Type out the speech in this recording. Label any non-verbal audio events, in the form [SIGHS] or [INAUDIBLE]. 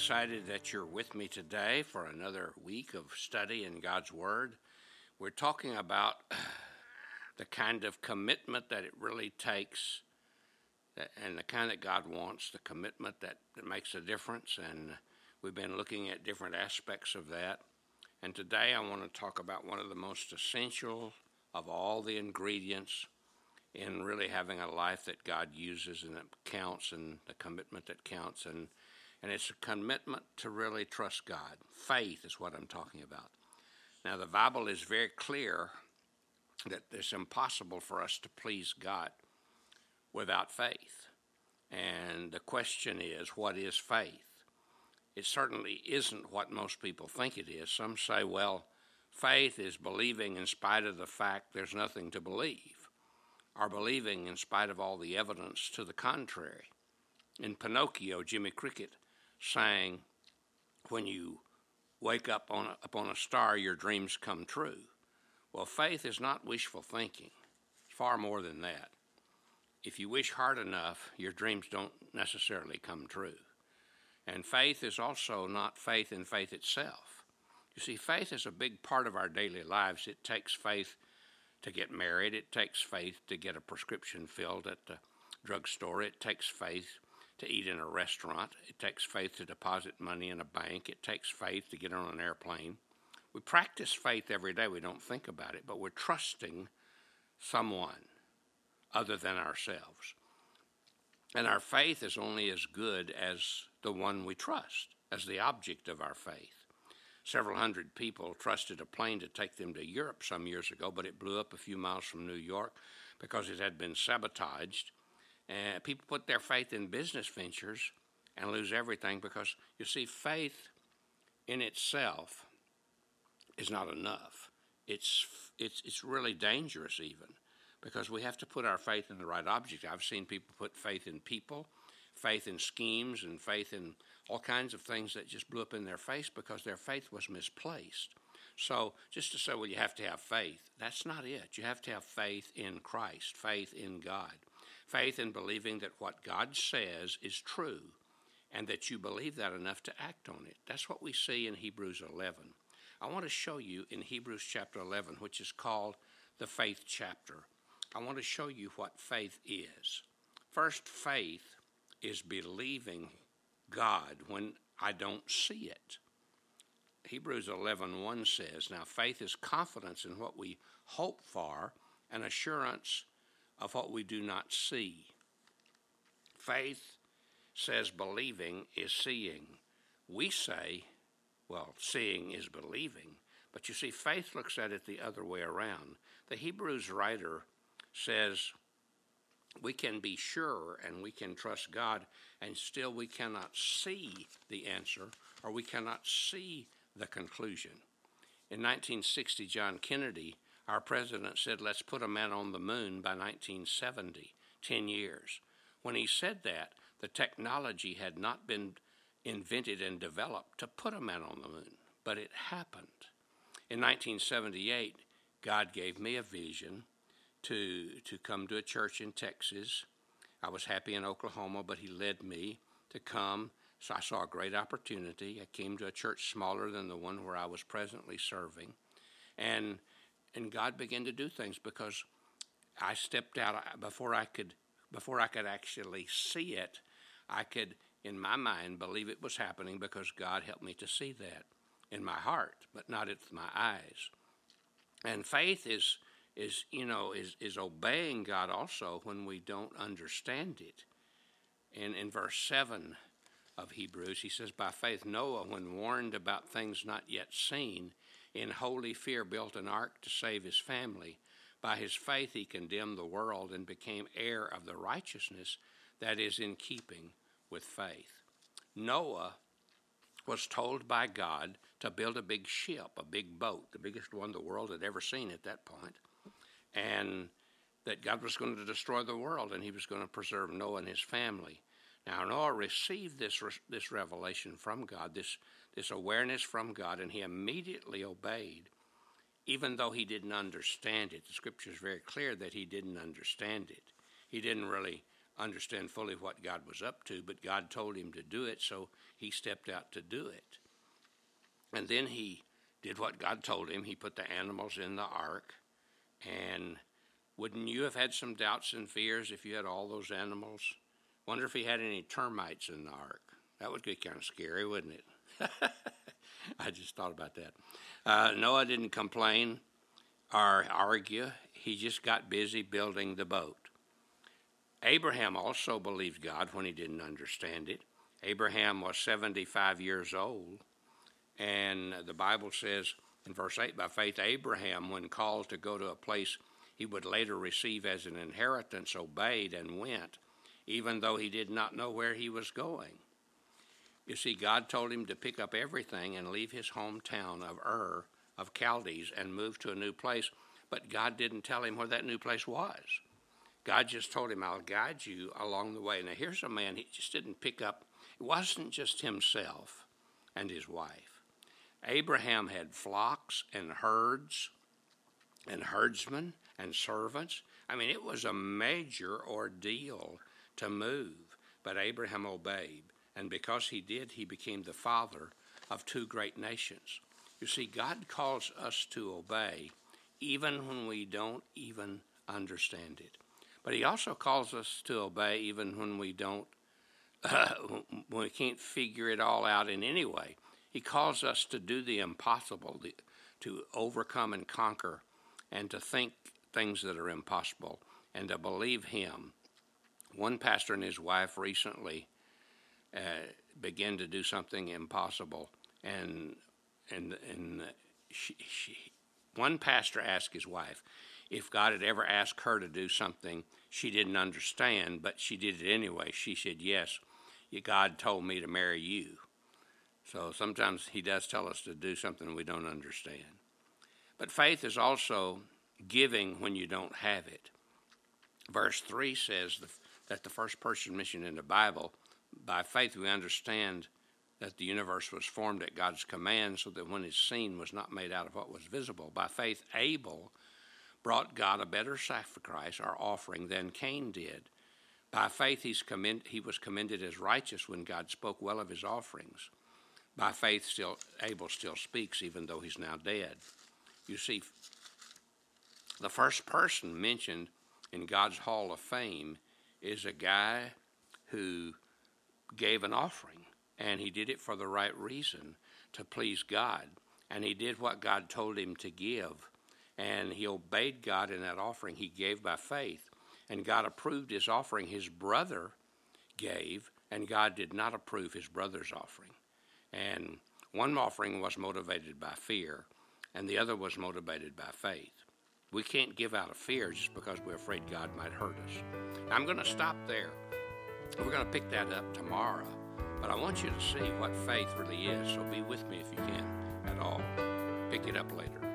excited that you're with me today for another week of study in God's Word. We're talking about [SIGHS] the kind of commitment that it really takes and the kind that God wants, the commitment that, that makes a difference. And we've been looking at different aspects of that. And today I want to talk about one of the most essential of all the ingredients in really having a life that God uses and that counts and the commitment that counts. And, and it's a commitment to really trust God. Faith is what I'm talking about. Now, the Bible is very clear that it's impossible for us to please God without faith. And the question is, what is faith? It certainly isn't what most people think it is. Some say, well, faith is believing in spite of the fact there's nothing to believe, or believing in spite of all the evidence to the contrary. In Pinocchio, Jimmy Cricket sang, When you wake up on a, upon a star, your dreams come true. Well, faith is not wishful thinking, it's far more than that if you wish hard enough, your dreams don't necessarily come true. And faith is also not faith in faith itself. You see, faith is a big part of our daily lives. It takes faith to get married, it takes faith to get a prescription filled at the drugstore, it takes faith to eat in a restaurant, it takes faith to deposit money in a bank, it takes faith to get on an airplane. We practice faith every day. We don't think about it, but we're trusting someone other than ourselves. And our faith is only as good as the one we trust, as the object of our faith. Several hundred people trusted a plane to take them to Europe some years ago, but it blew up a few miles from New York because it had been sabotaged. And people put their faith in business ventures and lose everything because, you see, faith in itself is not enough. It's, it's, it's really dangerous, even because we have to put our faith in the right object. I've seen people put faith in people, faith in schemes, and faith in all kinds of things that just blew up in their face because their faith was misplaced. So, just to say, well, you have to have faith, that's not it. You have to have faith in Christ, faith in God, faith in believing that what God says is true and that you believe that enough to act on it. That's what we see in Hebrews 11. I want to show you in Hebrews chapter 11, which is called the faith chapter. I want to show you what faith is. First, faith is believing God when I don't see it. Hebrews 11:1 says, "Now faith is confidence in what we hope for and assurance of what we do not see." Faith says believing is seeing. We say, well, seeing is believing, but you see faith looks at it the other way around. The Hebrews writer says we can be sure and we can trust God, and still we cannot see the answer or we cannot see the conclusion. In 1960, John Kennedy, our president, said, Let's put a man on the moon by 1970, 10 years. When he said that, the technology had not been invented and developed to put a man on the moon, but it happened. In 1978, God gave me a vision to to come to a church in Texas. I was happy in Oklahoma, but he led me to come. So I saw a great opportunity. I came to a church smaller than the one where I was presently serving, and and God began to do things because I stepped out before I could before I could actually see it. I could, in my mind, believe it was happening because God helped me to see that in my heart, but not with my eyes. And faith is is you know is is obeying God also when we don't understand it. And in verse seven of Hebrews, he says, "By faith Noah, when warned about things not yet seen, in holy fear built an ark to save his family. By his faith he condemned the world and became heir of the righteousness that is in keeping with faith." Noah was told by God to build a big ship, a big boat, the biggest one the world had ever seen at that point and that God was going to destroy the world and he was going to preserve Noah and his family. Now, Noah received this, this revelation from God, this, this awareness from God, and he immediately obeyed, even though he didn't understand it. The scripture is very clear that he didn't understand it. He didn't really understand fully what God was up to, but God told him to do it, so he stepped out to do it. And then he did what God told him. He put the animals in the ark. And wouldn't you have had some doubts and fears if you had all those animals? Wonder if he had any termites in the ark. That would be kind of scary, wouldn't it? [LAUGHS] I just thought about that. Uh, Noah didn't complain or argue. He just got busy building the boat. Abraham also believed God when he didn't understand it. Abraham was 75 years old, and the Bible says in verse 8 by faith, Abraham, when called to go to a place he would later receive as an inheritance, obeyed and went, even though he did not know where he was going. You see, God told him to pick up everything and leave his hometown of Ur of Chaldees and move to a new place, but God didn't tell him where that new place was. God just told him, I'll guide you along the way. Now, here's a man, he just didn't pick up, it wasn't just himself and his wife. Abraham had flocks and herds and herdsmen and servants. I mean, it was a major ordeal to move, but Abraham obeyed. And because he did, he became the father of two great nations. You see, God calls us to obey even when we don't even understand it. But he also calls us to obey even when we don't, uh, [LAUGHS] when we can't figure it all out in any way. He calls us to do the impossible, to overcome and conquer, and to think things that are impossible, and to believe him. One pastor and his wife recently uh, began to do something impossible, and and and she, she, one pastor asked his wife, if God had ever asked her to do something she didn't understand, but she did it anyway. She said, Yes, God told me to marry you. So sometimes He does tell us to do something we don't understand. But faith is also giving when you don't have it. Verse 3 says that the first person mentioned in the Bible, by faith we understand that the universe was formed at God's command so that when it's seen was not made out of what was visible. By faith, Abel brought God a better sacrifice or offering than Cain did. By faith, commend, he was commended as righteous when God spoke well of his offerings. By faith, still Abel still speaks, even though he's now dead. You see, the first person mentioned in God's Hall of Fame is a guy who gave an offering, and he did it for the right reason to please God. And he did what God told him to give and he obeyed God in that offering he gave by faith. And God approved his offering his brother gave, and God did not approve his brother's offering. And one offering was motivated by fear, and the other was motivated by faith. We can't give out of fear just because we're afraid God might hurt us. I'm going to stop there. We're going to pick that up tomorrow. But I want you to see what faith really is, so be with me if you can at all. Pick it up later.